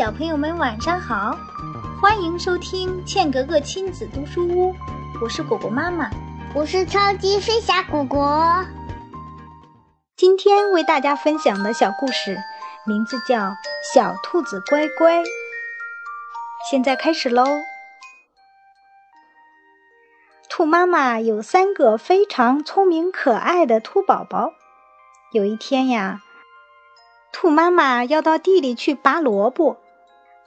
小朋友们晚上好，欢迎收听茜格格亲子读书屋，我是果果妈妈，我是超级飞侠果果。今天为大家分享的小故事名字叫《小兔子乖乖》。现在开始喽。兔妈妈有三个非常聪明可爱的兔宝宝。有一天呀，兔妈妈要到地里去拔萝卜。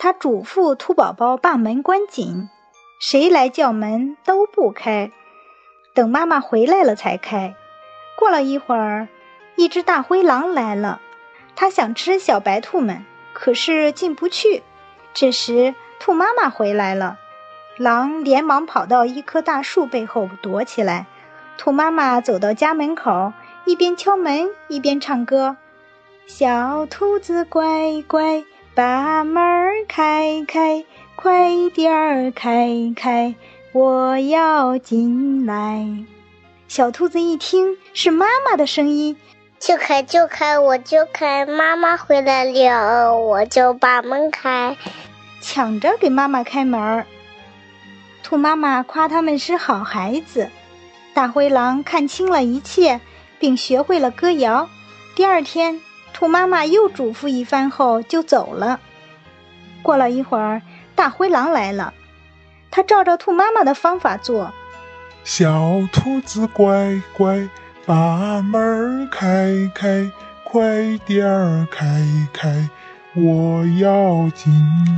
他嘱咐兔宝宝把门关紧，谁来叫门都不开，等妈妈回来了才开。过了一会儿，一只大灰狼来了，它想吃小白兔们，可是进不去。这时，兔妈妈回来了，狼连忙跑到一棵大树背后躲起来。兔妈妈走到家门口，一边敲门一边唱歌：“小兔子乖乖。”把门开开，快点儿开开，我要进来。小兔子一听是妈妈的声音，就开就开，我就开。妈妈回来了，我就把门开，抢着给妈妈开门。兔妈妈夸他们是好孩子。大灰狼看清了一切，并学会了歌谣。第二天。兔妈妈又嘱咐一番后就走了。过了一会儿，大灰狼来了，他照着兔妈妈的方法做。小兔子乖乖，把门开开，快点儿开开，我要进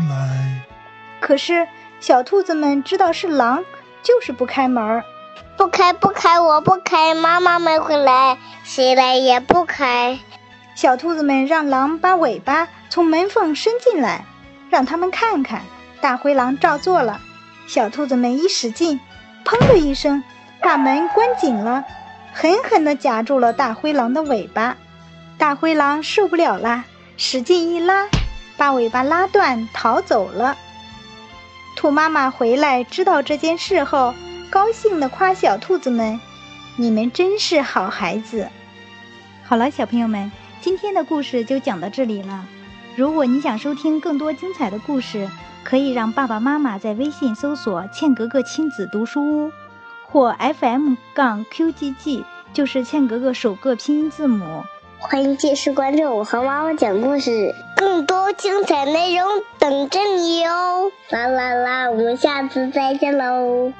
来。可是小兔子们知道是狼，就是不开门。不开不开，我不开，妈妈没回来，谁来也不开。小兔子们让狼把尾巴从门缝伸进来，让他们看看。大灰狼照做了。小兔子们一使劲，砰的一声，把门关紧了，狠狠地夹住了大灰狼的尾巴。大灰狼受不了啦，使劲一拉，把尾巴拉断，逃走了。兔妈妈回来知道这件事后，高兴地夸小兔子们：“你们真是好孩子。”好了，小朋友们。今天的故事就讲到这里了。如果你想收听更多精彩的故事，可以让爸爸妈妈在微信搜索“茜格格亲子读书屋”或 FM 杠 QGG，就是茜格格首个拼音字母。欢迎继续关注我和妈妈讲故事，更多精彩内容等着你哦！啦啦啦，我们下次再见喽！